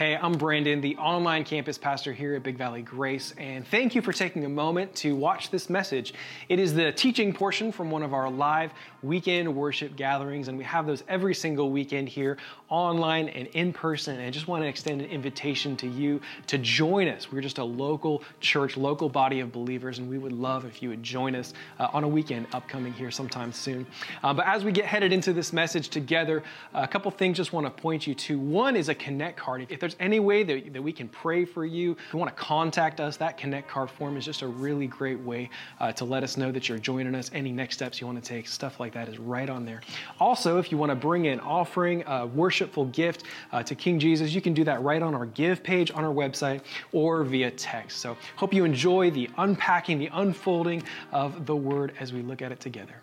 Hey, I'm Brandon, the online campus pastor here at Big Valley Grace, and thank you for taking a moment to watch this message. It is the teaching portion from one of our live weekend worship gatherings, and we have those every single weekend here online and in person. And I just want to extend an invitation to you to join us. We're just a local church, local body of believers, and we would love if you would join us uh, on a weekend upcoming here sometime soon. Uh, but as we get headed into this message together, a couple things just want to point you to. One is a connect card. If there's any way that, that we can pray for you, if you want to contact us, that connect card form is just a really great way uh, to let us know that you're joining us. Any next steps you want to take, stuff like that is right on there. Also, if you want to bring an offering, a worshipful gift uh, to King Jesus, you can do that right on our give page on our website or via text. So, hope you enjoy the unpacking, the unfolding of the word as we look at it together.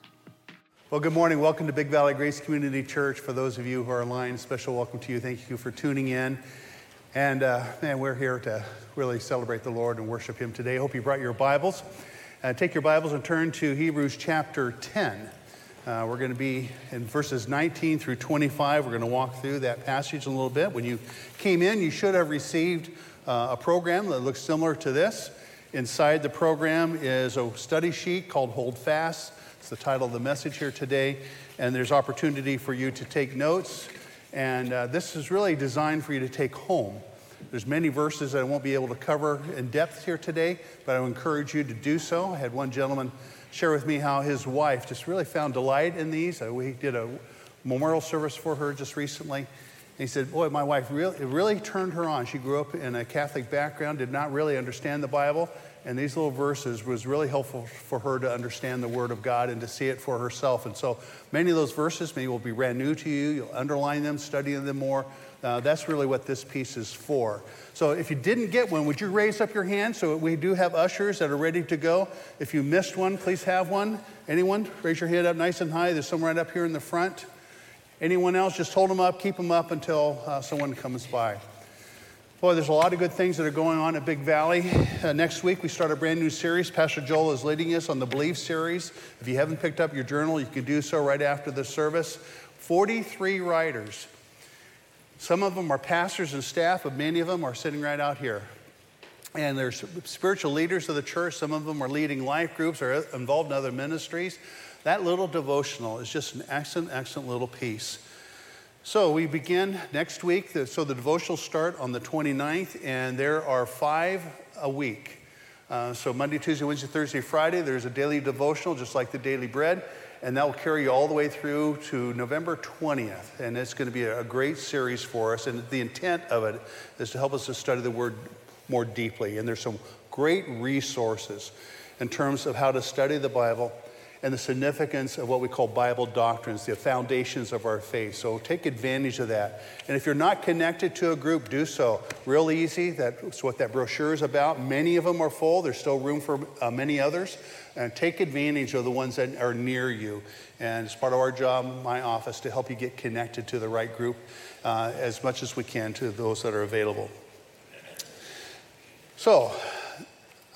Well, good morning. Welcome to Big Valley Grace Community Church. For those of you who are online, special welcome to you. Thank you for tuning in. And uh, man, we're here to really celebrate the Lord and worship Him today. Hope you brought your Bibles. Uh, take your Bibles and turn to Hebrews chapter 10. Uh, we're going to be in verses 19 through 25. We're going to walk through that passage a little bit. When you came in, you should have received uh, a program that looks similar to this. Inside the program is a study sheet called Hold Fast. It's the title of the message here today. And there's opportunity for you to take notes. And uh, this is really designed for you to take home. There's many verses that I won't be able to cover in depth here today, but I would encourage you to do so. I had one gentleman share with me how his wife just really found delight in these. Uh, we did a memorial service for her just recently. And he said, Boy, my wife really, really turned her on. She grew up in a Catholic background, did not really understand the Bible, and these little verses was really helpful for her to understand the Word of God and to see it for herself. And so many of those verses maybe will be brand new to you. You'll underline them, study them more. Uh, that's really what this piece is for. So if you didn't get one, would you raise up your hand? So we do have ushers that are ready to go. If you missed one, please have one. Anyone? Raise your hand up nice and high. There's some right up here in the front. Anyone else? Just hold them up, keep them up until uh, someone comes by. Boy, there's a lot of good things that are going on at Big Valley. Uh, next week, we start a brand new series. Pastor Joel is leading us on the Believe series. If you haven't picked up your journal, you can do so right after the service. 43 writers. Some of them are pastors and staff, but many of them are sitting right out here. And they're spiritual leaders of the church. Some of them are leading life groups or involved in other ministries. That little devotional is just an excellent, excellent little piece. So we begin next week. So the devotionals start on the 29th, and there are five a week. Uh, so Monday, Tuesday, Wednesday, Thursday, Friday, there's a daily devotional, just like the daily bread, and that will carry you all the way through to November 20th. And it's going to be a great series for us. And the intent of it is to help us to study the Word more deeply. And there's some great resources in terms of how to study the Bible and the significance of what we call Bible doctrines, the foundations of our faith. So take advantage of that. And if you're not connected to a group, do so. Real easy. That's what that brochure is about. Many of them are full. There's still room for uh, many others. And take advantage of the ones that are near you. And it's part of our job, my office, to help you get connected to the right group uh, as much as we can to those that are available. So,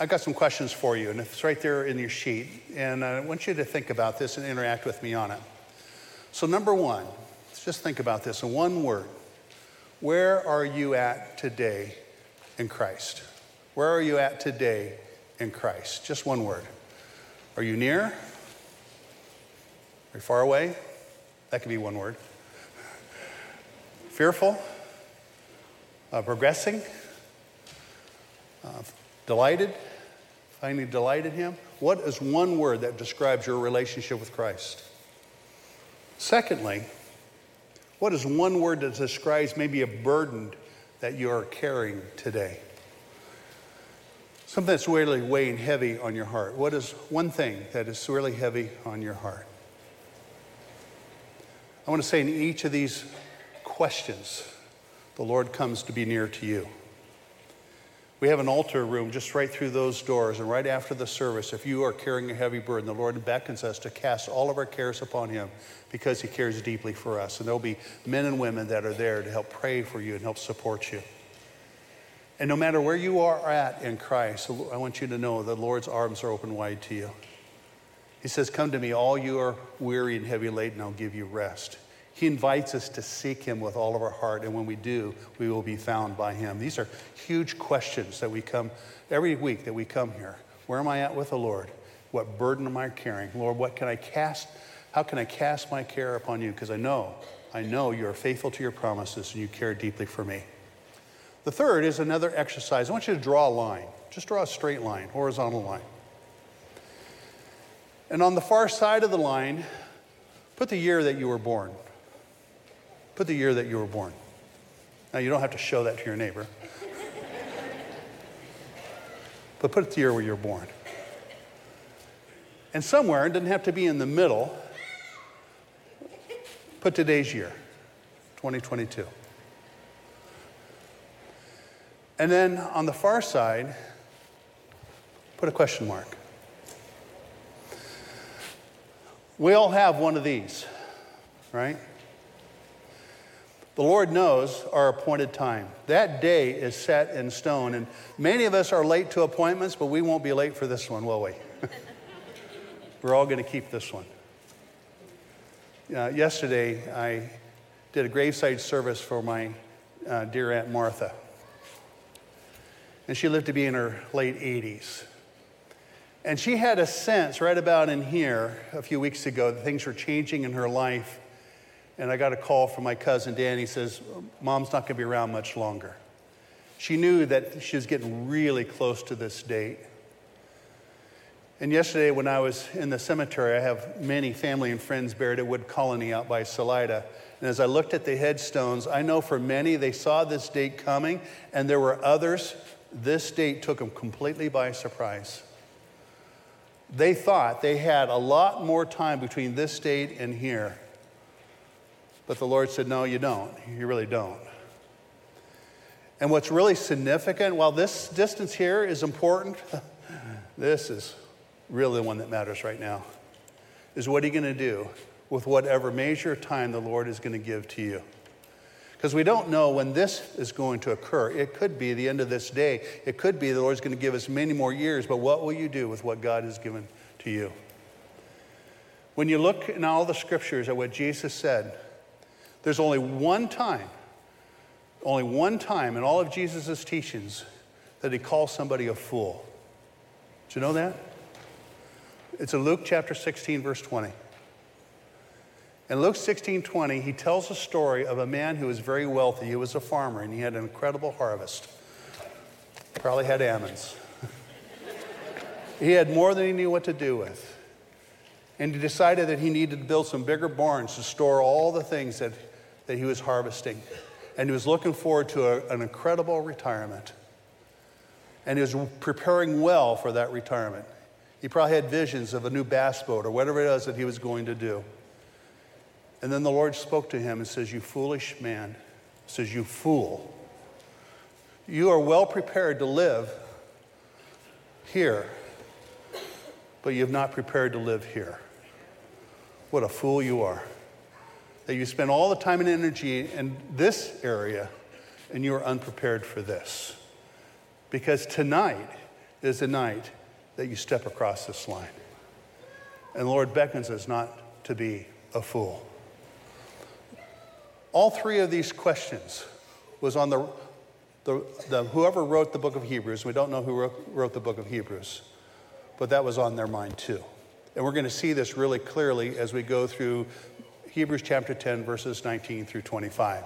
I've got some questions for you, and it's right there in your sheet. And I want you to think about this and interact with me on it. So, number one, just think about this in one word. Where are you at today in Christ? Where are you at today in Christ? Just one word. Are you near? Are you far away? That could be one word. Fearful? Uh, progressing? Uh, delighted? Finding delight in Him? What is one word that describes your relationship with Christ? Secondly, what is one word that describes maybe a burden that you are carrying today? Something that's really weighing heavy on your heart. What is one thing that is really heavy on your heart? I want to say in each of these questions, the Lord comes to be near to you. We have an altar room just right through those doors. And right after the service, if you are carrying a heavy burden, the Lord beckons us to cast all of our cares upon Him because He cares deeply for us. And there'll be men and women that are there to help pray for you and help support you. And no matter where you are at in Christ, I want you to know the Lord's arms are open wide to you. He says, Come to me, all you are weary and heavy laden, I'll give you rest. He invites us to seek Him with all of our heart, and when we do, we will be found by Him. These are huge questions that we come every week that we come here. Where am I at with the Lord? What burden am I carrying? Lord, what can I cast? How can I cast my care upon you? Because I know, I know you are faithful to your promises and you care deeply for me. The third is another exercise. I want you to draw a line. Just draw a straight line, horizontal line. And on the far side of the line, put the year that you were born. Put the year that you were born. Now, you don't have to show that to your neighbor, but put the year where you were born. And somewhere, it doesn't have to be in the middle, put today's year, 2022. And then on the far side, put a question mark. We all have one of these, right? The Lord knows our appointed time. That day is set in stone. And many of us are late to appointments, but we won't be late for this one, will we? We're all going to keep this one. Uh, yesterday, I did a graveside service for my uh, dear Aunt Martha. And she lived to be in her late 80s. And she had a sense right about in here a few weeks ago that things were changing in her life. And I got a call from my cousin Danny. He says, Mom's not going to be around much longer. She knew that she was getting really close to this date. And yesterday, when I was in the cemetery, I have many family and friends buried at Wood Colony out by Salida. And as I looked at the headstones, I know for many, they saw this date coming, and there were others, this date took them completely by surprise. They thought they had a lot more time between this date and here. But the Lord said, No, you don't. You really don't. And what's really significant, while this distance here is important, this is really the one that matters right now, is what are you going to do with whatever measure of time the Lord is going to give to you? Because we don't know when this is going to occur. It could be the end of this day. It could be the Lord's going to give us many more years, but what will you do with what God has given to you? When you look in all the scriptures at what Jesus said, there's only one time, only one time in all of Jesus' teachings that he calls somebody a fool. Do you know that? It's in Luke chapter 16, verse 20. In Luke 16, 20, he tells a story of a man who was very wealthy. He was a farmer and he had an incredible harvest. Probably had almonds. he had more than he knew what to do with. And he decided that he needed to build some bigger barns to store all the things that, that he was harvesting. And he was looking forward to a, an incredible retirement. And he was preparing well for that retirement. He probably had visions of a new bass boat or whatever it was that he was going to do. And then the Lord spoke to him and says, You foolish man, says, You fool. You are well prepared to live here, but you have not prepared to live here. What a fool you are. That you spend all the time and energy in this area and you are unprepared for this. Because tonight is the night that you step across this line. And Lord beckons us not to be a fool. All three of these questions was on the, the, the, whoever wrote the book of Hebrews. We don't know who wrote, wrote the book of Hebrews, but that was on their mind too. And we're going to see this really clearly as we go through Hebrews chapter 10, verses 19 through 25.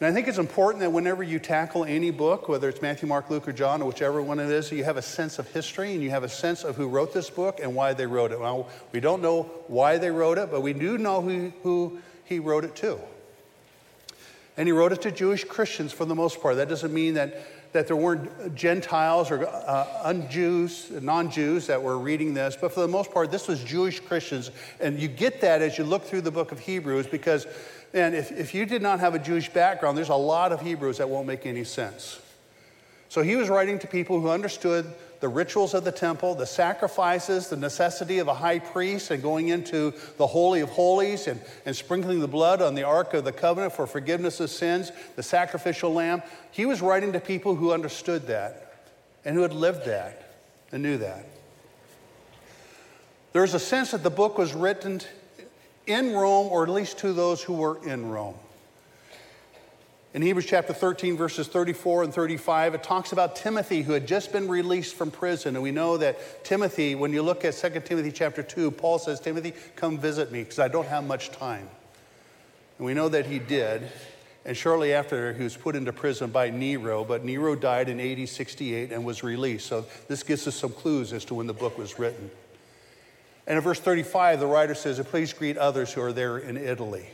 And I think it's important that whenever you tackle any book, whether it's Matthew, Mark, Luke, or John, or whichever one it is, you have a sense of history and you have a sense of who wrote this book and why they wrote it. Well, we don't know why they wrote it, but we do know who, who he wrote it to. And he wrote it to Jewish Christians for the most part. That doesn't mean that, that there weren't Gentiles or uh, un-Jews, non-Jews that were reading this, but for the most part, this was Jewish Christians. And you get that as you look through the book of Hebrews because and if, if you did not have a Jewish background, there's a lot of Hebrews that won't make any sense. So he was writing to people who understood the rituals of the temple, the sacrifices, the necessity of a high priest, and going into the Holy of Holies and, and sprinkling the blood on the Ark of the Covenant for forgiveness of sins, the sacrificial lamb. He was writing to people who understood that and who had lived that and knew that. There's a sense that the book was written in Rome, or at least to those who were in Rome. In Hebrews chapter 13, verses 34 and 35, it talks about Timothy who had just been released from prison. And we know that Timothy, when you look at 2 Timothy chapter 2, Paul says, Timothy, come visit me because I don't have much time. And we know that he did. And shortly after, he was put into prison by Nero, but Nero died in AD 68 and was released. So this gives us some clues as to when the book was written. And in verse 35, the writer says, Please greet others who are there in Italy.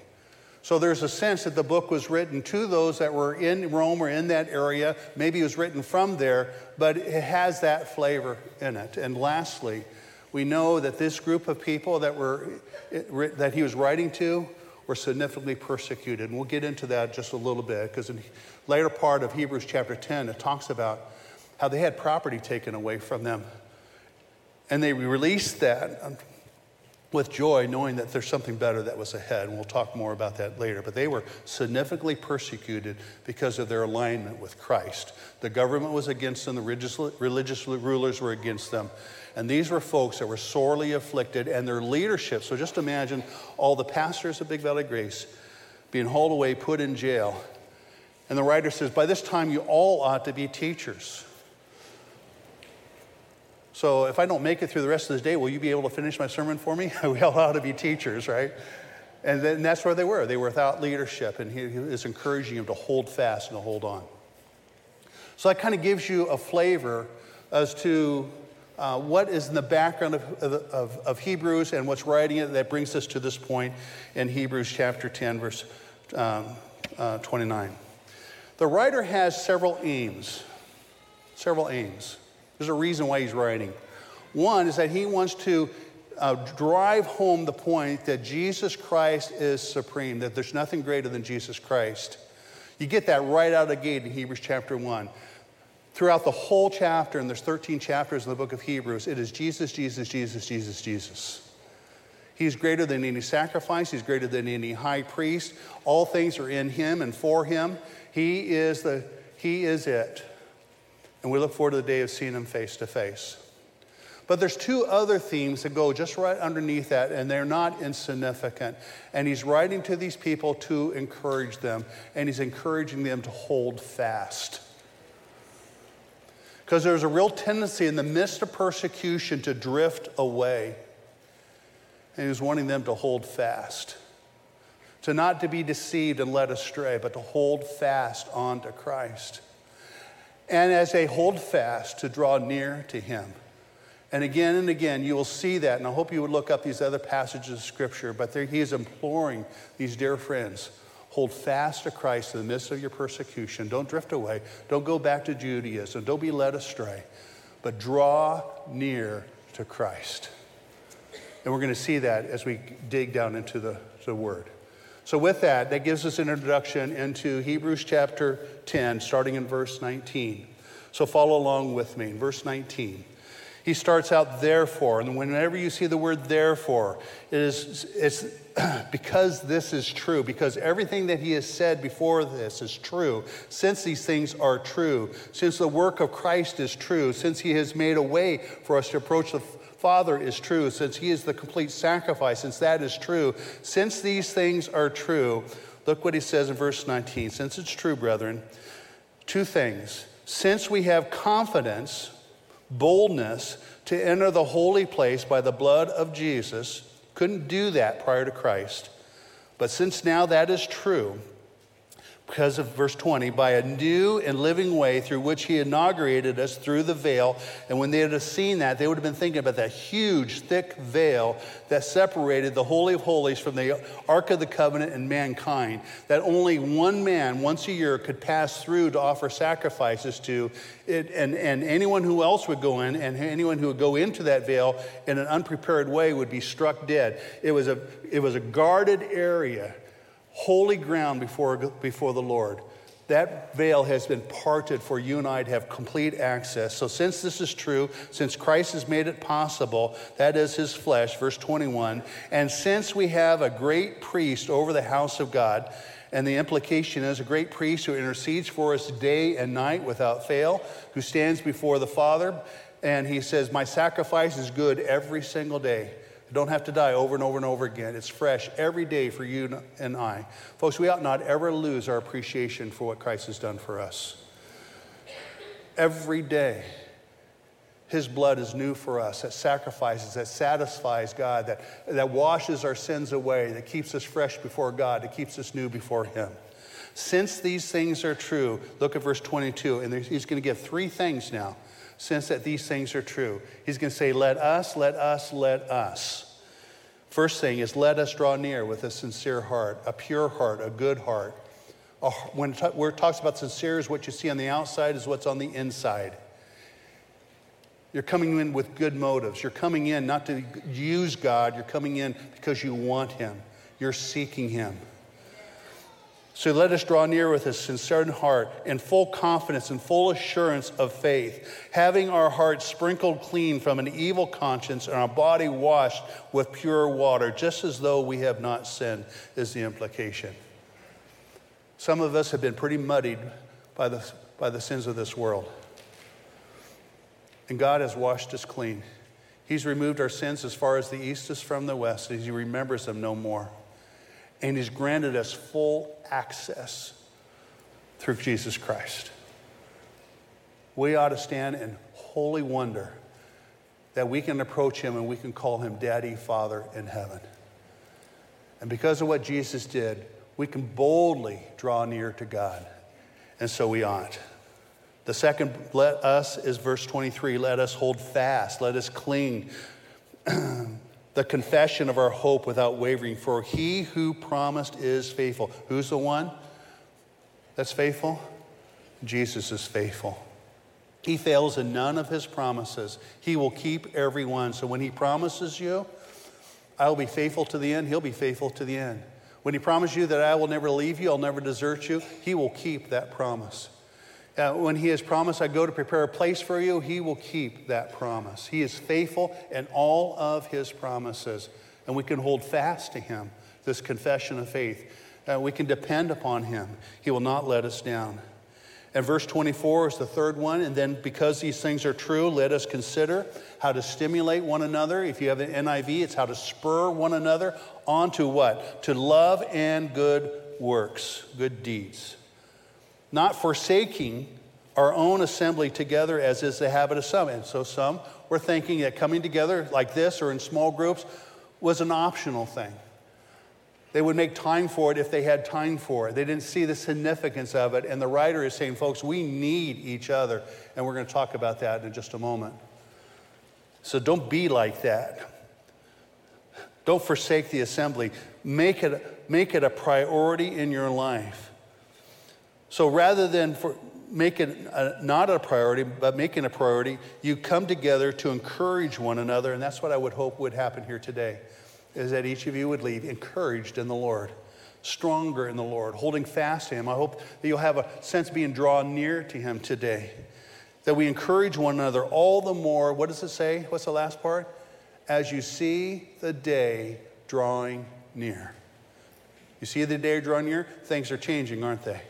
So there's a sense that the book was written to those that were in Rome or in that area. Maybe it was written from there, but it has that flavor in it. And lastly, we know that this group of people that were that he was writing to were significantly persecuted. And we'll get into that just a little bit because in later part of Hebrews chapter 10, it talks about how they had property taken away from them. And they released that um, with joy, knowing that there's something better that was ahead. And we'll talk more about that later. But they were significantly persecuted because of their alignment with Christ. The government was against them, the religious, religious rulers were against them. And these were folks that were sorely afflicted, and their leadership. So just imagine all the pastors of Big Valley Grace being hauled away, put in jail. And the writer says, By this time, you all ought to be teachers. So if I don't make it through the rest of the day, will you be able to finish my sermon for me? we all ought to be teachers, right? And then that's where they were. They were without leadership, and he is encouraging them to hold fast and to hold on. So that kind of gives you a flavor as to uh, what is in the background of, of, of, Hebrews and what's writing it that brings us to this point in Hebrews chapter 10, verse um, uh, 29. The writer has several aims, several aims. There's a reason why he's writing. One is that he wants to uh, drive home the point that Jesus Christ is supreme, that there's nothing greater than Jesus Christ. You get that right out of the gate in Hebrews chapter 1. Throughout the whole chapter, and there's 13 chapters in the book of Hebrews, it is Jesus, Jesus, Jesus, Jesus, Jesus. He's greater than any sacrifice, he's greater than any high priest. All things are in him and for him. He is the he is it. And we look forward to the day of seeing him face to face. But there's two other themes that go just right underneath that, and they're not insignificant. And he's writing to these people to encourage them, and he's encouraging them to hold fast. Because there's a real tendency in the midst of persecution to drift away. And he's wanting them to hold fast, to not to be deceived and led astray, but to hold fast on to Christ and as they hold fast to draw near to him. And again and again, you will see that. And I hope you would look up these other passages of Scripture. But there, he is imploring these dear friends hold fast to Christ in the midst of your persecution. Don't drift away. Don't go back to Judaism. Don't be led astray. But draw near to Christ. And we're going to see that as we dig down into the, the Word. So, with that, that gives us an introduction into Hebrews chapter 10, starting in verse 19. So, follow along with me. in Verse 19. He starts out, therefore, and whenever you see the word therefore, it is it's because this is true, because everything that he has said before this is true, since these things are true, since the work of Christ is true, since he has made a way for us to approach the Father is true, since He is the complete sacrifice, since that is true, since these things are true, look what He says in verse 19. Since it's true, brethren, two things. Since we have confidence, boldness to enter the holy place by the blood of Jesus, couldn't do that prior to Christ. But since now that is true, because of verse 20, by a new and living way through which he inaugurated us through the veil. And when they had seen that, they would have been thinking about that huge, thick veil that separated the Holy of Holies from the Ark of the Covenant and mankind, that only one man once a year could pass through to offer sacrifices to. It, and, and anyone who else would go in, and anyone who would go into that veil in an unprepared way would be struck dead. It was a, it was a guarded area holy ground before, before the Lord. That veil has been parted for you and I to have complete access. So, since this is true, since Christ has made it possible, that is his flesh, verse 21, and since we have a great priest over the house of God, and the implication is a great priest who intercedes for us day and night without fail, who stands before the Father, and he says, My sacrifice is good every single day You don't have to die over and over and over again. It's fresh every day for you and I. Folks, we ought not ever lose our appreciation for what Christ has done for us. Every day, his blood is new for us, that sacrifices, that satisfies God, that, that washes our sins away, that keeps us fresh before God, that keeps us new before Him. Since these things are true, look at verse 22, and he's going to give three things now. Since that these things are true, he's going to say, Let us, let us, let us. First thing is, let us draw near with a sincere heart, a pure heart, a good heart. When it talks about sincere, is what you see on the outside, is what's on the inside. You're coming in with good motives. You're coming in not to use God, you're coming in because you want Him. You're seeking Him. So let us draw near with a sincere heart in full confidence and full assurance of faith, having our hearts sprinkled clean from an evil conscience and our body washed with pure water, just as though we have not sinned, is the implication. Some of us have been pretty muddied by the, by the sins of this world. And God has washed us clean. He's removed our sins as far as the east is from the west, as He remembers them no more. And He's granted us full access through Jesus Christ. We ought to stand in holy wonder that we can approach Him and we can call Him Daddy, Father in heaven. And because of what Jesus did, we can boldly draw near to God. And so we ought. The second, let us, is verse 23. Let us hold fast, let us cling. the confession of our hope without wavering, for he who promised is faithful. Who's the one that's faithful? Jesus is faithful. He fails in none of his promises. He will keep every one. So when he promises you, I will be faithful to the end, he'll be faithful to the end. When he promises you that I will never leave you, I'll never desert you, he will keep that promise. Uh, when he has promised, I go to prepare a place for you, he will keep that promise. He is faithful in all of his promises, and we can hold fast to him, this confession of faith. Uh, we can depend upon him. He will not let us down. And verse 24 is the third one. And then, because these things are true, let us consider how to stimulate one another. If you have an NIV, it's how to spur one another on to what? To love and good works, good deeds not forsaking our own assembly together as is the habit of some. And so some were thinking that coming together like this or in small groups was an optional thing. They would make time for it if they had time for it. They didn't see the significance of it. And the writer is saying, folks, we need each other. And we're going to talk about that in just a moment. So don't be like that. Don't forsake the assembly. Make it, make it a priority in your life. So rather than for making a, not a priority, but making a priority, you come together to encourage one another, and that's what I would hope would happen here today, is that each of you would leave encouraged in the Lord, stronger in the Lord, holding fast to Him. I hope that you'll have a sense being drawn near to Him today, that we encourage one another all the more. What does it say? What's the last part? As you see the day drawing near. You see the day drawing near? Things are changing, aren't they?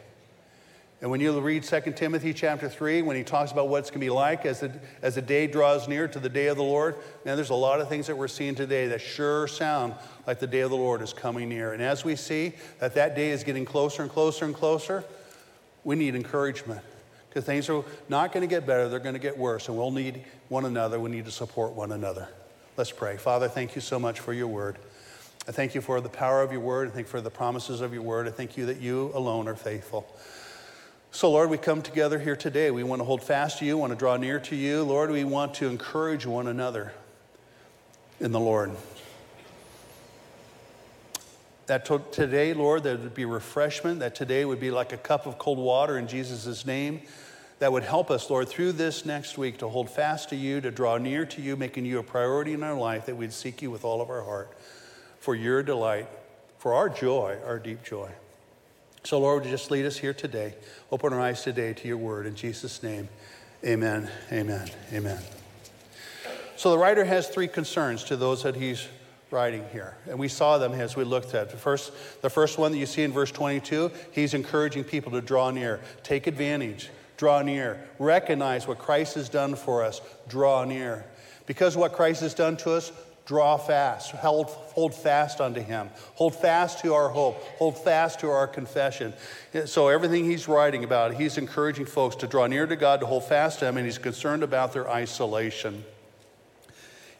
And when you read 2 Timothy chapter 3, when he talks about what it's going to be like as the, as the day draws near to the day of the Lord, man, there's a lot of things that we're seeing today that sure sound like the day of the Lord is coming near. And as we see that that day is getting closer and closer and closer, we need encouragement because things are not going to get better, they're going to get worse. And we'll need one another, we need to support one another. Let's pray. Father, thank you so much for your word. I thank you for the power of your word. I thank you for the promises of your word. I thank you that you alone are faithful. So, Lord, we come together here today. We want to hold fast to you, want to draw near to you. Lord, we want to encourage one another in the Lord. That to- today, Lord, there would be refreshment, that today would be like a cup of cold water in Jesus' name that would help us, Lord, through this next week to hold fast to you, to draw near to you, making you a priority in our life, that we'd seek you with all of our heart for your delight, for our joy, our deep joy. So, Lord, would you just lead us here today? Open our eyes today to your word. In Jesus' name, amen, amen, amen. So, the writer has three concerns to those that he's writing here. And we saw them as we looked at. The first, the first one that you see in verse 22, he's encouraging people to draw near, take advantage, draw near, recognize what Christ has done for us, draw near. Because what Christ has done to us, Draw fast, hold, hold fast unto him, hold fast to our hope, hold fast to our confession. So, everything he's writing about, he's encouraging folks to draw near to God, to hold fast to him, and he's concerned about their isolation.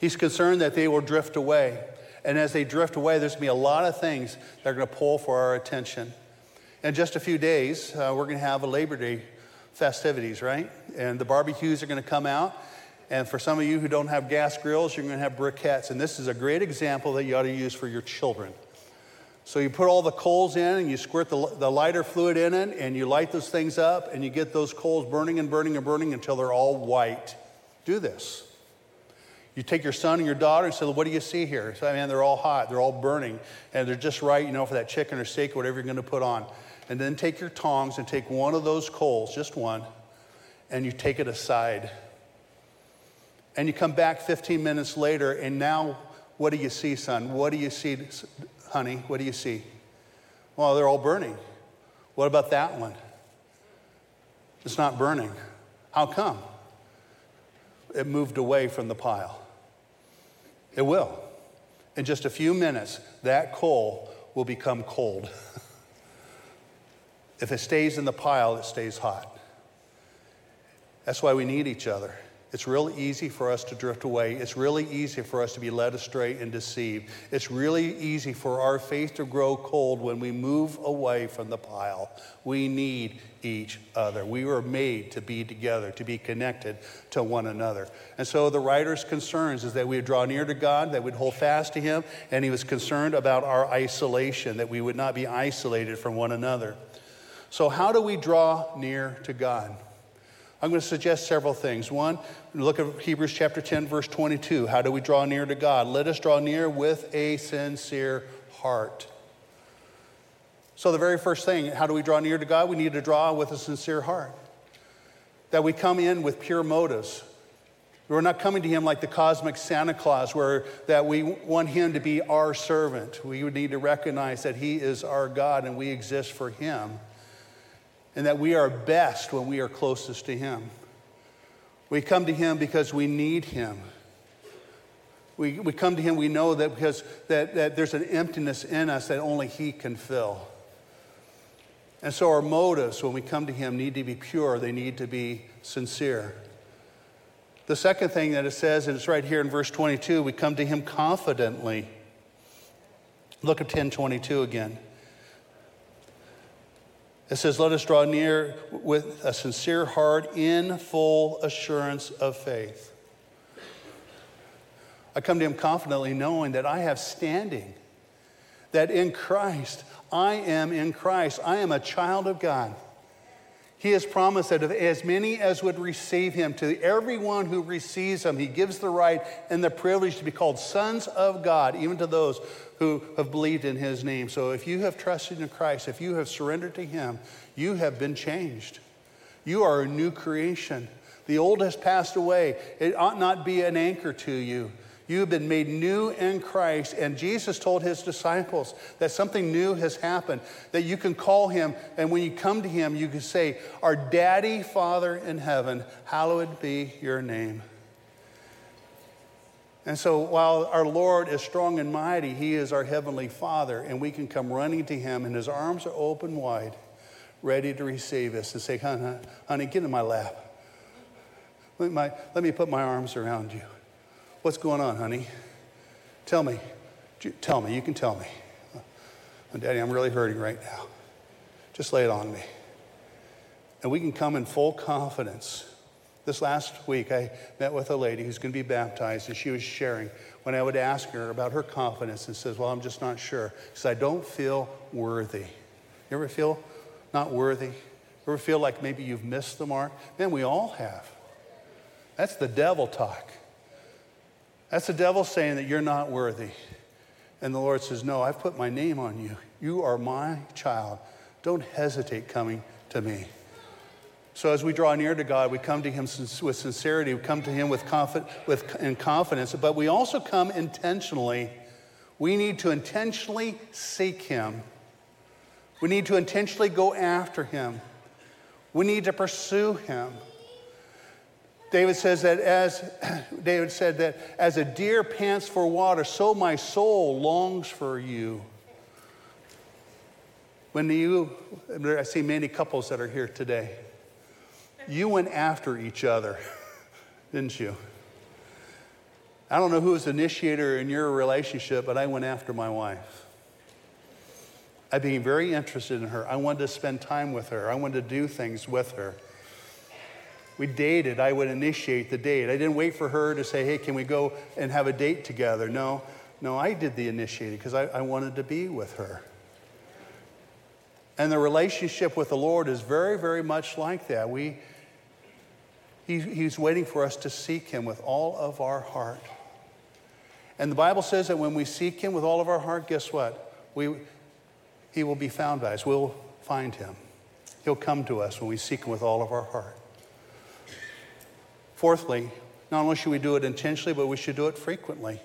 He's concerned that they will drift away. And as they drift away, there's to be a lot of things that are to pull for our attention. In just a few days, uh, we're to have a Labor Day festivities, right? And the barbecues are to come out. And for some of you who don't have gas grills, you're going to have briquettes. And this is a great example that you ought to use for your children. So you put all the coals in and you squirt the, the lighter fluid in it and you light those things up and you get those coals burning and burning and burning until they're all white. Do this. You take your son and your daughter and say, What do you see here? So, man, they're all hot, they're all burning, and they're just right, you know, for that chicken or steak or whatever you're going to put on. And then take your tongs and take one of those coals, just one, and you take it aside and you come back 15 minutes later, and now what do you see, son? What do you see, honey? What do you see? Well, they're all burning. What about that one? It's not burning. How come? It moved away from the pile. It will. In just a few minutes, that coal will become cold. if it stays in the pile, it stays hot. That's why we need each other. It's really easy for us to drift away. It's really easy for us to be led astray and deceived. It's really easy for our faith to grow cold when we move away from the pile. We need each other. We were made to be together, to be connected to one another. And so the writer's concerns is that we would draw near to God, that we'd hold fast to Him, and he was concerned about our isolation, that we would not be isolated from one another. So, how do we draw near to God? I'm going to suggest several things. One, look at Hebrews chapter 10, verse 22. How do we draw near to God? Let us draw near with a sincere heart. So, the very first thing, how do we draw near to God? We need to draw with a sincere heart. That we come in with pure motives. We're not coming to Him like the cosmic Santa Claus, where that we want Him to be our servant. We would need to recognize that He is our God and we exist for Him and that we are best when we are closest to Him. We come to Him because we need Him. We, we come to Him, we know that because that, that there's an emptiness in us that only He can fill. And so our motives when we come to Him need to be pure, they need to be sincere. The second thing that it says, and it's right here in verse 22, we come to Him confidently. Look at 1022 again. It says, Let us draw near with a sincere heart in full assurance of faith. I come to him confidently knowing that I have standing, that in Christ, I am in Christ. I am a child of God. He has promised that as many as would receive him, to everyone who receives him, he gives the right and the privilege to be called sons of God, even to those who have believed in his name. So if you have trusted in Christ, if you have surrendered to him, you have been changed. You are a new creation. The old has passed away. It ought not be an anchor to you. You have been made new in Christ. And Jesus told his disciples that something new has happened, that you can call him, and when you come to him, you can say, Our Daddy, Father in heaven, hallowed be your name. And so while our Lord is strong and mighty, He is our Heavenly Father, and we can come running to Him, and His arms are open wide, ready to receive us and say, Honey, honey get in my lap. Let, my, let me put my arms around you. What's going on, honey? Tell me. Tell me. You can tell me. Uh, Daddy, I'm really hurting right now. Just lay it on me. And we can come in full confidence this last week, I met with a lady who's going to be baptized, and she was sharing when I would ask her about her confidence and says, Well, I'm just not sure. Because I don't feel worthy. You ever feel not worthy? Ever feel like maybe you've missed the mark? Man, we all have. That's the devil talk. That's the devil saying that you're not worthy. And the Lord says, No, I've put my name on you. You are my child. Don't hesitate coming to me. So as we draw near to God, we come to Him with sincerity, we come to Him with, confi- with in confidence, but we also come intentionally. We need to intentionally seek Him. We need to intentionally go after Him. We need to pursue Him. David says that as David said that as a deer pants for water, so my soul longs for you. When you, I see many couples that are here today, you went after each other, didn't you? I don't know who was the initiator in your relationship, but I went after my wife. I became very interested in her. I wanted to spend time with her. I wanted to do things with her. We dated. I would initiate the date. I didn't wait for her to say, hey, can we go and have a date together? No, no, I did the initiating because I, I wanted to be with her. And the relationship with the Lord is very, very much like that. We, he, he's waiting for us to seek Him with all of our heart. And the Bible says that when we seek Him with all of our heart, guess what? We, he will be found by us. We'll find Him. He'll come to us when we seek Him with all of our heart. Fourthly, not only should we do it intentionally, but we should do it frequently.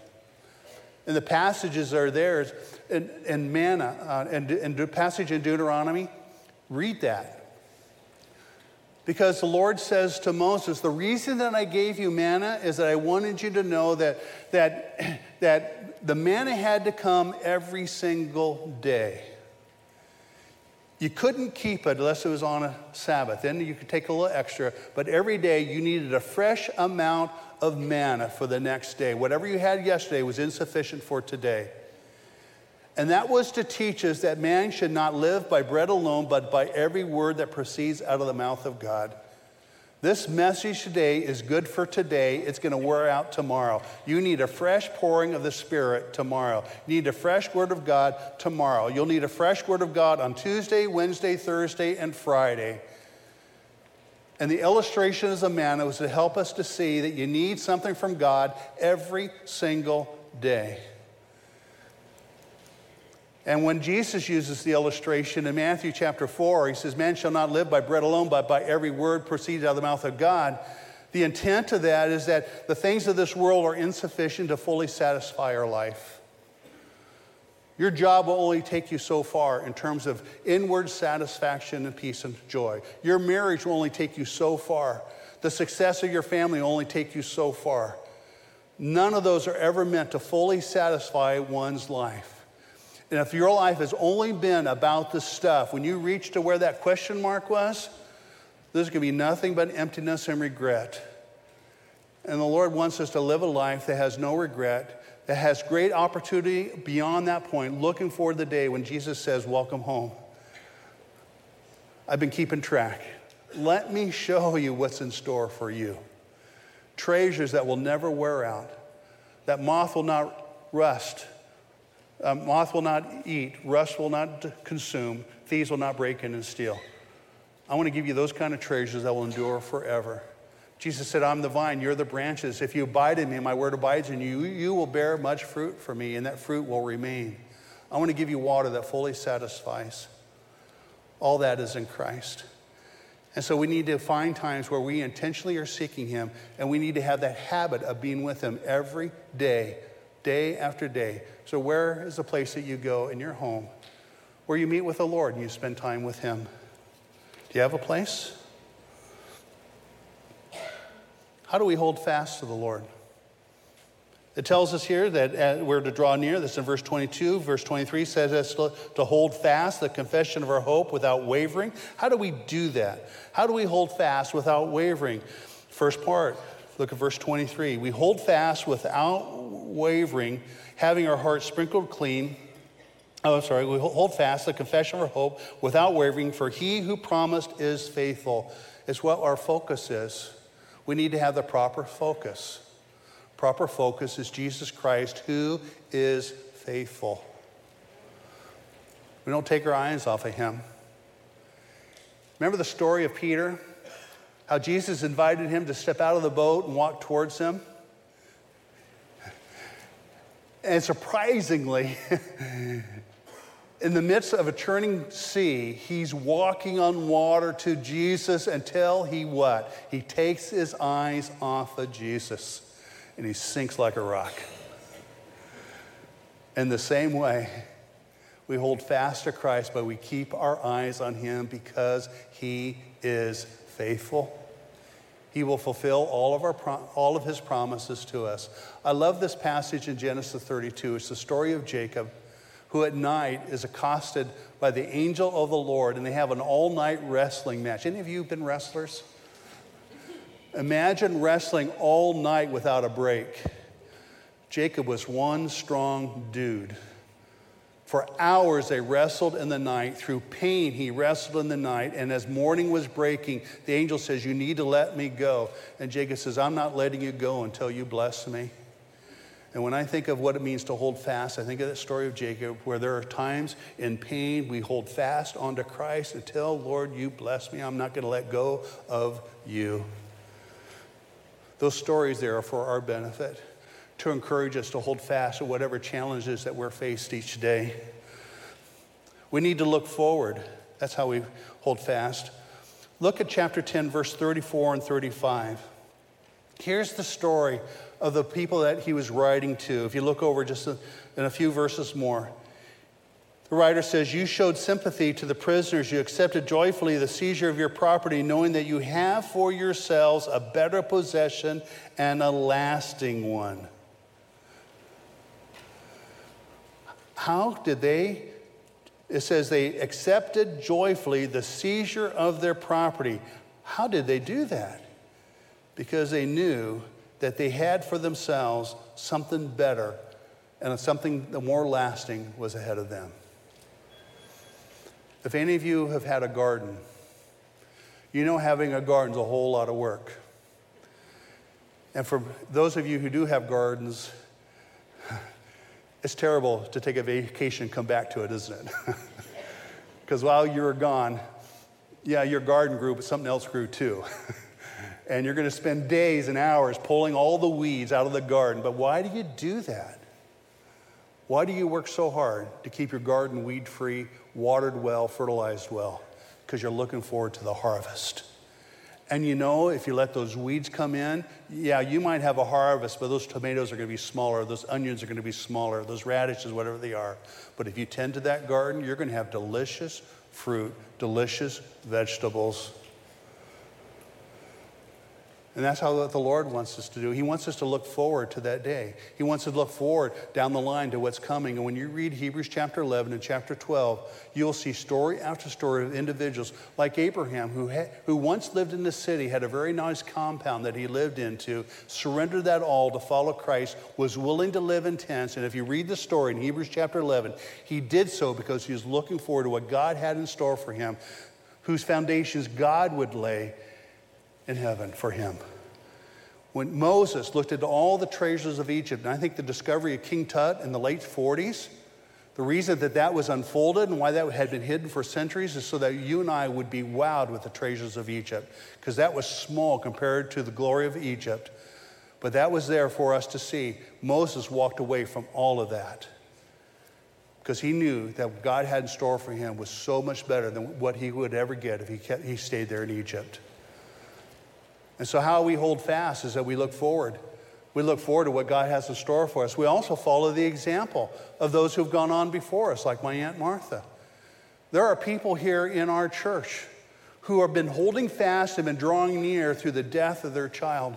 And the passages are there in, in manna, uh, and, and the passage in Deuteronomy, read that. Because the Lord says to Moses, The reason that I gave you manna is that I wanted you to know that, that, that the manna had to come every single day. You couldn't keep it unless it was on a Sabbath. Then you could take a little extra, but every day you needed a fresh amount of manna for the next day. Whatever you had yesterday was insufficient for today. And that was to teach us that man should not live by bread alone, but by every word that proceeds out of the mouth of God. This message today is good for today. It's going to wear out tomorrow. You need a fresh pouring of the Spirit tomorrow. You need a fresh word of God tomorrow. You'll need a fresh word of God on Tuesday, Wednesday, Thursday, and Friday. And the illustration is a man was to help us to see that you need something from God every single day. And when Jesus uses the illustration in Matthew chapter 4, he says, Man shall not live by bread alone, but by every word proceeded out of the mouth of God. The intent of that is that the things of this world are insufficient to fully satisfy our life. Your job will only take you so far in terms of inward satisfaction and peace and joy. Your marriage will only take you so far. The success of your family will only take you so far. None of those are ever meant to fully satisfy one's life. And if your life has only been about the stuff, when you reach to where that question mark was, there's going to be nothing but emptiness and regret. And the Lord wants us to live a life that has no regret, that has great opportunity beyond that point, looking forward to the day when Jesus says, Welcome home. I've been keeping track. Let me show you what's in store for you. Treasures that will never wear out, that moth will not rust, um, moth will not eat, rust will not consume, thieves will not break in and steal. I want to give you those kind of treasures that will endure forever. Jesus said, I'm the vine, you're the branches. If you abide in me, my word abides in you, you will bear much fruit for me, and that fruit will remain. I want to give you water that fully satisfies. All that is in Christ. And so we need to find times where we intentionally are seeking Him, and we need to have that habit of being with Him every day day after day. So, where is the place that you go in your home where you meet with the Lord and you spend time with Him? Do you have a place? How do we hold fast to the Lord? It tells us here that uh, we're to draw near. This in verse 22. Verse 23 says us to, to hold fast the confession of our hope without wavering. How do we do that? How do we hold fast without wavering? First part, look at verse 23. We hold fast without wavering, having our hearts sprinkled clean. Oh, I'm sorry, we hold fast the confession of our hope without wavering, for he who promised is faithful. It's what our focus is. We need to have the proper focus. Proper focus is Jesus Christ, who is faithful. We don't take our eyes off of him. Remember the story of Peter? How Jesus invited him to step out of the boat and walk towards him? And surprisingly, in the midst of a churning sea, he's walking on water to Jesus until he what? He takes his eyes off of Jesus and he sinks like a rock. In the same way, we hold fast to Christ, but we keep our eyes on him because he is faithful. He will fulfill all of, our, all of his promises to us. I love this passage in Genesis 32. It's the story of Jacob, who at night is accosted by the angel of the Lord, and they have an all night wrestling match. Any of you been wrestlers? Imagine wrestling all night without a break. Jacob was one strong dude. For hours they wrestled in the night. Through pain, he wrestled in the night. And as morning was breaking, the angel says, You need to let me go. And Jacob says, I'm not letting you go until you bless me. And when I think of what it means to hold fast, I think of that story of Jacob, where there are times in pain we hold fast onto Christ until, Lord, you bless me. I'm not going to let go of you. Those stories there are for our benefit to encourage us to hold fast to whatever challenges that we're faced each day. We need to look forward. That's how we hold fast. Look at chapter 10, verse 34 and 35. Here's the story of the people that he was writing to. If you look over just in a few verses more, the writer says, You showed sympathy to the prisoners. You accepted joyfully the seizure of your property, knowing that you have for yourselves a better possession and a lasting one. How did they? It says they accepted joyfully the seizure of their property. How did they do that? Because they knew that they had for themselves something better and something more lasting was ahead of them. If any of you have had a garden, you know having a garden is a whole lot of work. And for those of you who do have gardens, it's terrible to take a vacation and come back to it, isn't it? Because while you were gone, yeah, your garden grew, but something else grew too. and you're going to spend days and hours pulling all the weeds out of the garden. But why do you do that? Why do you work so hard to keep your garden weed free, watered well, fertilized well? Because you're looking forward to the harvest. And you know, if you let those weeds come in, yeah, you might have a harvest, but those tomatoes are going to be smaller, those onions are going to be smaller, those radishes, whatever they are. But if you tend to that garden, you're going to have delicious fruit, delicious vegetables. And that's how the Lord wants us to do. He wants us to look forward to that day. He wants us to look forward down the line to what's coming. And when you read Hebrews chapter 11 and chapter 12, you'll see story after story of individuals like Abraham, who, had, who once lived in the city, had a very nice compound that he lived into, surrendered that all to follow Christ, was willing to live in tents. And if you read the story in Hebrews chapter 11, he did so because he was looking forward to what God had in store for him, whose foundations God would lay in heaven for him. When Moses looked at all the treasures of Egypt, and I think the discovery of King Tut in the late 40s, the reason that that was unfolded and why that had been hidden for centuries is so that you and I would be wowed with the treasures of Egypt, because that was small compared to the glory of Egypt. But that was there for us to see. Moses walked away from all of that because he knew that what God had in store for him was so much better than what he would ever get if he, kept, he stayed there in Egypt. And so, how we hold fast is that we look forward. We look forward to what God has in store for us. We also follow the example of those who've gone on before us, like my Aunt Martha. There are people here in our church who have been holding fast and been drawing near through the death of their child,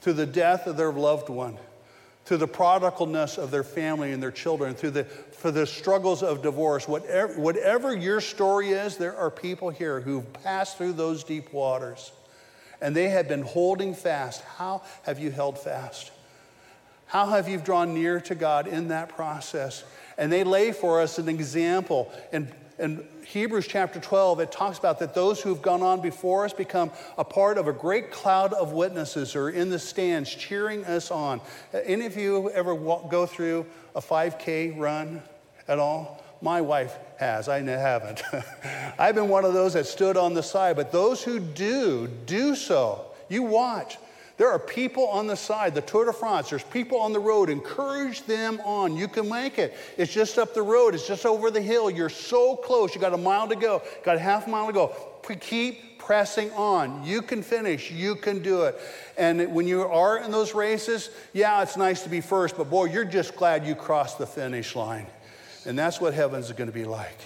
through the death of their loved one, through the prodigalness of their family and their children, through the, for the struggles of divorce. Whatever, whatever your story is, there are people here who've passed through those deep waters and they had been holding fast. How have you held fast? How have you drawn near to God in that process? And they lay for us an example. In, in Hebrews chapter 12, it talks about that those who've gone on before us become a part of a great cloud of witnesses who are in the stands cheering us on. Any of you ever walk, go through a 5K run at all? My wife has. I haven't. I've been one of those that stood on the side, but those who do, do so. You watch. There are people on the side, the Tour de France, there's people on the road. Encourage them on. You can make it. It's just up the road, it's just over the hill. You're so close. You got a mile to go, got a half mile to go. Keep pressing on. You can finish, you can do it. And when you are in those races, yeah, it's nice to be first, but boy, you're just glad you crossed the finish line. And that's what heaven's going to be like.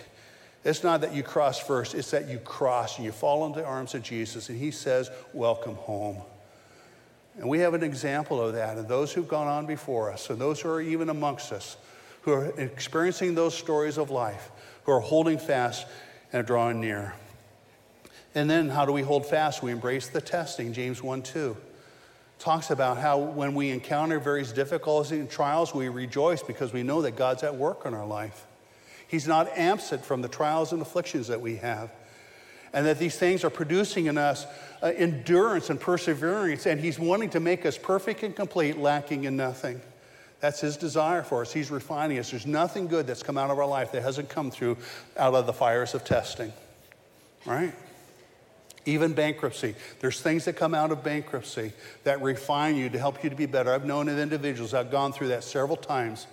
It's not that you cross first, it's that you cross and you fall into the arms of Jesus and he says, Welcome home. And we have an example of that. And those who've gone on before us, and those who are even amongst us, who are experiencing those stories of life, who are holding fast and drawing near. And then how do we hold fast? We embrace the testing, James 1 2 talks about how when we encounter various difficulties and trials, we rejoice because we know that God's at work in our life. He's not absent from the trials and afflictions that we have. And that these things are producing in us uh, endurance and perseverance, and He's wanting to make us perfect and complete, lacking in nothing. That's His desire for us. He's refining us. There's nothing good that's come out of our life that hasn't come through out of the fires of testing. Right? Even bankruptcy. There's things that come out of bankruptcy that refine you to help you to be better. I've known of individuals, I've gone through that several times,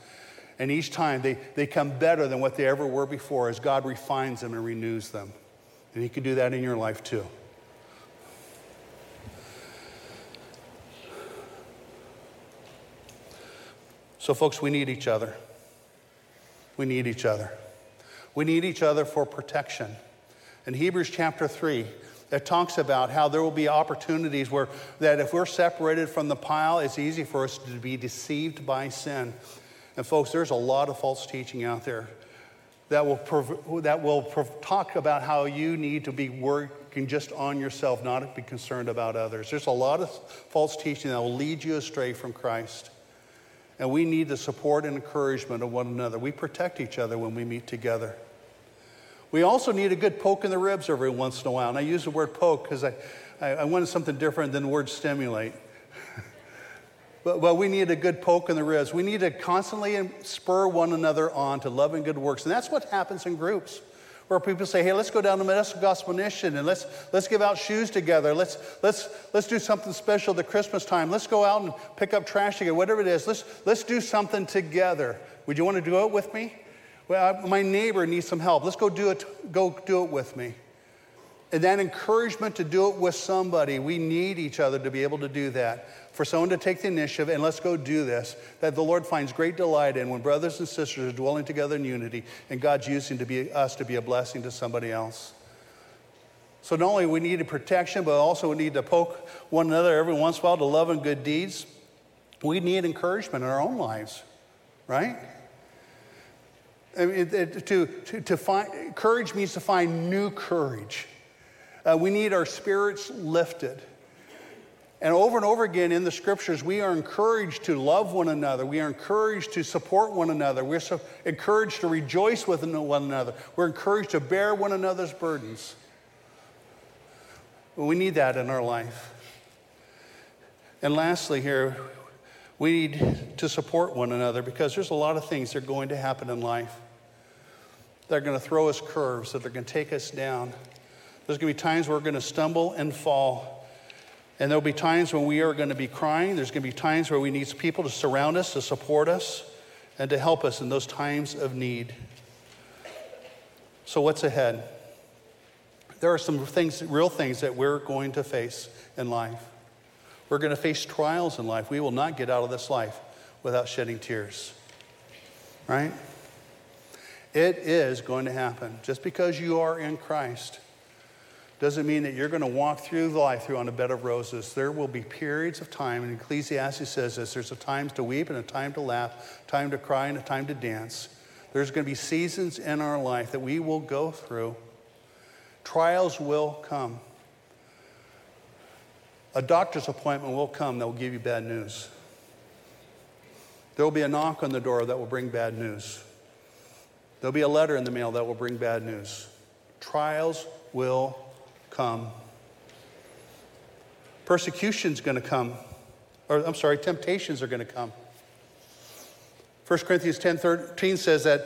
and each time they, they come better than what they ever were before as God refines them and renews them. And He can do that in your life too. So, folks, we need each other. We need each other. We need each other for protection. In Hebrews chapter 3, that talks about how there will be opportunities where that if we're separated from the pile, it's easy for us to be deceived by sin. And folks, there's a lot of false teaching out there that will, that will talk about how you need to be working just on yourself, not be concerned about others. There's a lot of false teaching that will lead you astray from Christ. And we need the support and encouragement of one another. We protect each other when we meet together. We also need a good poke in the ribs every once in a while. And I use the word poke because I, I, I wanted something different than the word stimulate. but, but we need a good poke in the ribs. We need to constantly spur one another on to love and good works. And that's what happens in groups where people say, hey, let's go down to Modesto Gospel Mission and let's, let's give out shoes together. Let's, let's, let's do something special at Christmas time. Let's go out and pick up trash together, whatever it is. Let's, let's do something together. Would you want to do it with me? Well, my neighbor needs some help. Let's go do it. Go do it with me. And that encouragement to do it with somebody, we need each other to be able to do that. For someone to take the initiative and let's go do this, that the Lord finds great delight in when brothers and sisters are dwelling together in unity and God's using to be, us to be a blessing to somebody else. So not only we need protection, but also we need to poke one another every once in a while to love and good deeds. We need encouragement in our own lives, right? I mean, to, to, to find, courage means to find new courage. Uh, we need our spirits lifted. And over and over again in the scriptures, we are encouraged to love one another. We are encouraged to support one another. We're so encouraged to rejoice with one another. We're encouraged to bear one another's burdens. we need that in our life. And lastly, here, we need to support one another because there's a lot of things that are going to happen in life that are going to throw us curves, that are going to take us down. There's going to be times where we're going to stumble and fall. And there'll be times when we are going to be crying. There's going to be times where we need people to surround us, to support us, and to help us in those times of need. So, what's ahead? There are some things, real things that we're going to face in life. We're going to face trials in life. We will not get out of this life without shedding tears. Right? It is going to happen. Just because you are in Christ doesn't mean that you're going to walk through life through on a bed of roses. There will be periods of time, and Ecclesiastes says this there's a time to weep and a time to laugh, time to cry and a time to dance. There's going to be seasons in our life that we will go through. Trials will come. A doctor's appointment will come that will give you bad news. There will be a knock on the door that will bring bad news. There'll be a letter in the mail that will bring bad news. Trials will come. Persecution's going to come. Or, I'm sorry, temptations are going to come. 1 Corinthians 10 13 says that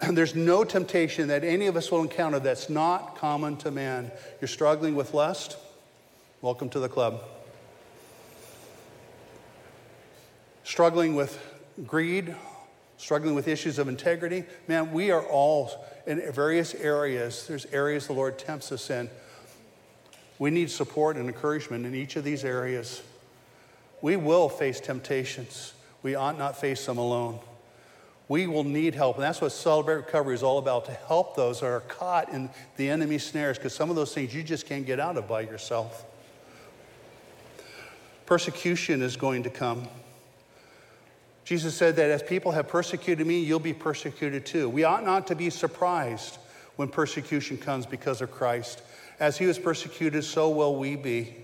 there's no temptation that any of us will encounter that's not common to man. You're struggling with lust? Welcome to the club. Struggling with greed, struggling with issues of integrity. Man, we are all in various areas. There's areas the Lord tempts us in. We need support and encouragement in each of these areas. We will face temptations. We ought not face them alone. We will need help. And that's what Celebrate Recovery is all about to help those that are caught in the enemy's snares, because some of those things you just can't get out of by yourself. Persecution is going to come. Jesus said that as people have persecuted me, you'll be persecuted too. We ought not to be surprised when persecution comes because of Christ. As he was persecuted, so will we be.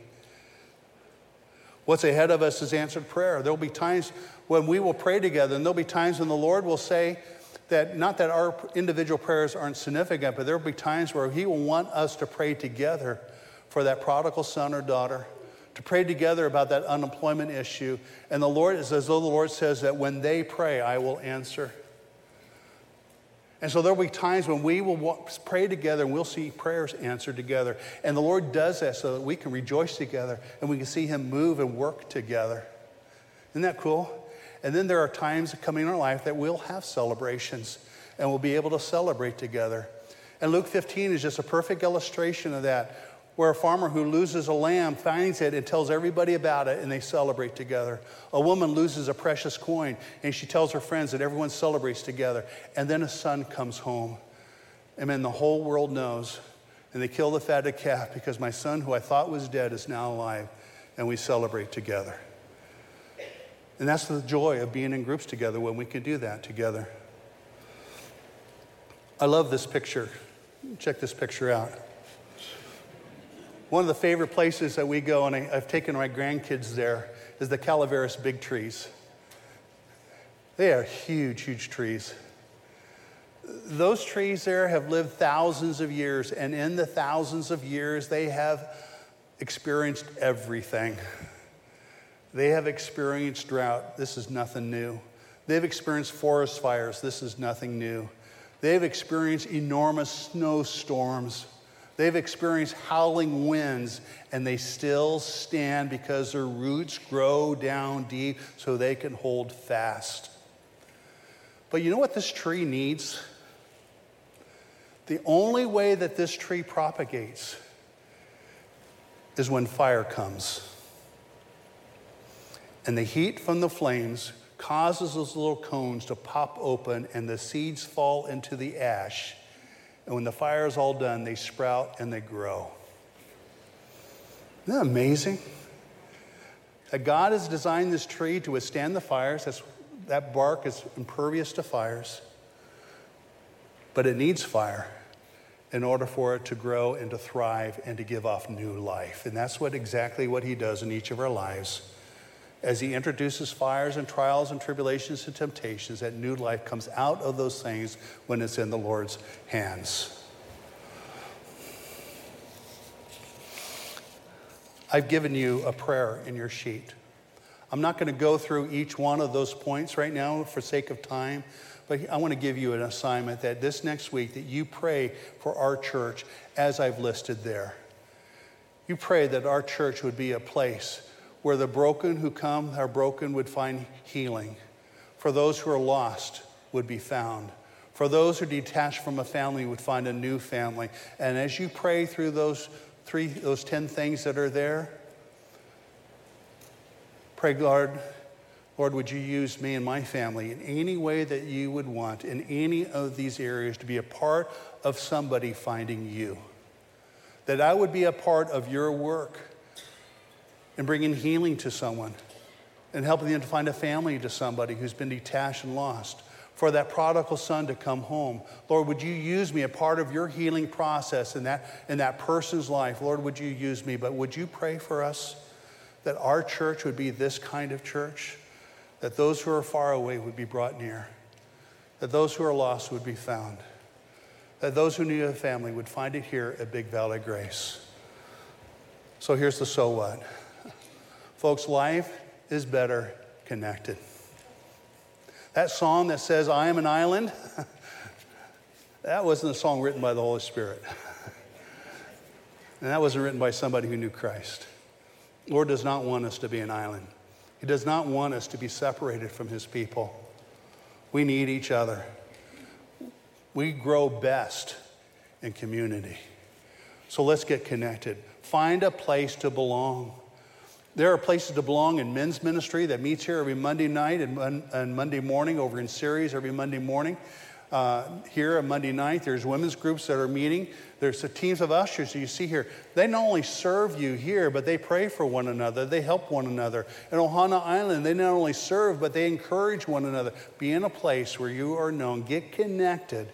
What's ahead of us is answered prayer. There'll be times when we will pray together, and there'll be times when the Lord will say that not that our individual prayers aren't significant, but there'll be times where He will want us to pray together for that prodigal son or daughter to pray together about that unemployment issue. And the Lord, is as though the Lord says that when they pray, I will answer. And so there will be times when we will pray together and we'll see prayers answered together. And the Lord does that so that we can rejoice together and we can see Him move and work together. Isn't that cool? And then there are times coming in our life that we'll have celebrations and we'll be able to celebrate together. And Luke 15 is just a perfect illustration of that where a farmer who loses a lamb finds it and tells everybody about it and they celebrate together. A woman loses a precious coin and she tells her friends that everyone celebrates together. And then a son comes home. And then the whole world knows. And they kill the fatted calf because my son, who I thought was dead, is now alive. And we celebrate together. And that's the joy of being in groups together when we can do that together. I love this picture. Check this picture out. One of the favorite places that we go, and I, have taken my grandkids there, is the Calaveras big trees. They are huge, huge trees. Those trees there have lived thousands of years, and in the thousands of years, they have experienced everything. They have experienced drought. This is nothing new. They've experienced forest fires. This is nothing new. They've experienced enormous snowstorms. They've experienced howling winds and they still stand because their roots grow down deep so they can hold fast. But you know what this tree needs? The only way that this tree propagates is when fire comes. And the heat from the flames causes those little cones to pop open and the seeds fall into the ash and when the fire is all done, they sprout and they grow. Isn't that amazing? That God has designed this tree to withstand the fires. That's, that bark is impervious to fires. But it needs fire in order for it to grow and to thrive and to give off new life. And that's what exactly what he does in each of our lives as he introduces fires and trials and tribulations and temptations, that new life comes out of those things when it's in the Lord's hands. I've given you a prayer in your sheet. I'm not going to go through each one of those points right now for sake of time, but I want to give you an assignment that this next week that you pray for our church as I've listed there. You pray that our church would be a place where the broken who come are broken would find healing. For those who are lost would be found. For those who are detached from a family would find a new family. And as you pray through those three, those 10 things that are there, pray, Lord, Lord, would you use me and my family in any way that you would want in any of these areas to be a part of somebody finding you? That I would be a part of your work and bringing healing to someone and helping them to find a family to somebody who's been detached and lost. For that prodigal son to come home. Lord, would you use me a part of your healing process in that, in that person's life? Lord, would you use me? But would you pray for us that our church would be this kind of church? That those who are far away would be brought near. That those who are lost would be found. That those who need a family would find it here at Big Valley Grace. So here's the so what. Folks, life is better connected. That song that says, I am an island, that wasn't a song written by the Holy Spirit. and that wasn't written by somebody who knew Christ. Lord does not want us to be an island. He does not want us to be separated from His people. We need each other. We grow best in community. So let's get connected. Find a place to belong. There are places to belong in men's ministry that meets here every Monday night and, and Monday morning over in Ceres every Monday morning. uh, here on Monday night. There's women's groups that are meeting. There's the teams of ushers that you see here. They not only serve you here, but they pray for one another. They help one another. In Ohana Island, they not only serve, but they encourage one another. Be in a place where you are known. Get connected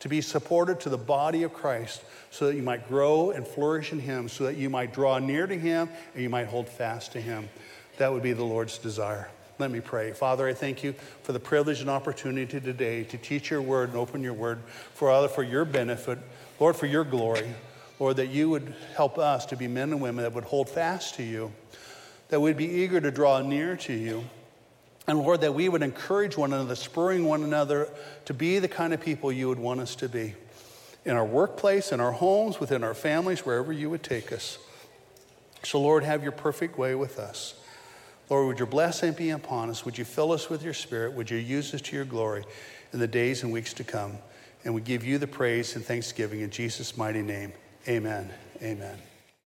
to be supported to the body of Christ so that you might grow and flourish in Him, so that you might draw near to Him and you might hold fast to Him. That would be the Lord's desire. Let me pray. Father, I thank you for the privilege and opportunity today to teach your word and open your word, for Father, for your benefit, Lord, for your glory. Lord, that you would help us to be men and women that would hold fast to you, that we'd be eager to draw near to you. And Lord, that we would encourage one another, spurring one another to be the kind of people you would want us to be in our workplace, in our homes, within our families, wherever you would take us. So, Lord, have your perfect way with us. Lord, would your blessing be upon us? Would you fill us with your spirit? Would you use us to your glory in the days and weeks to come? And we give you the praise and thanksgiving in Jesus' mighty name. Amen. Amen.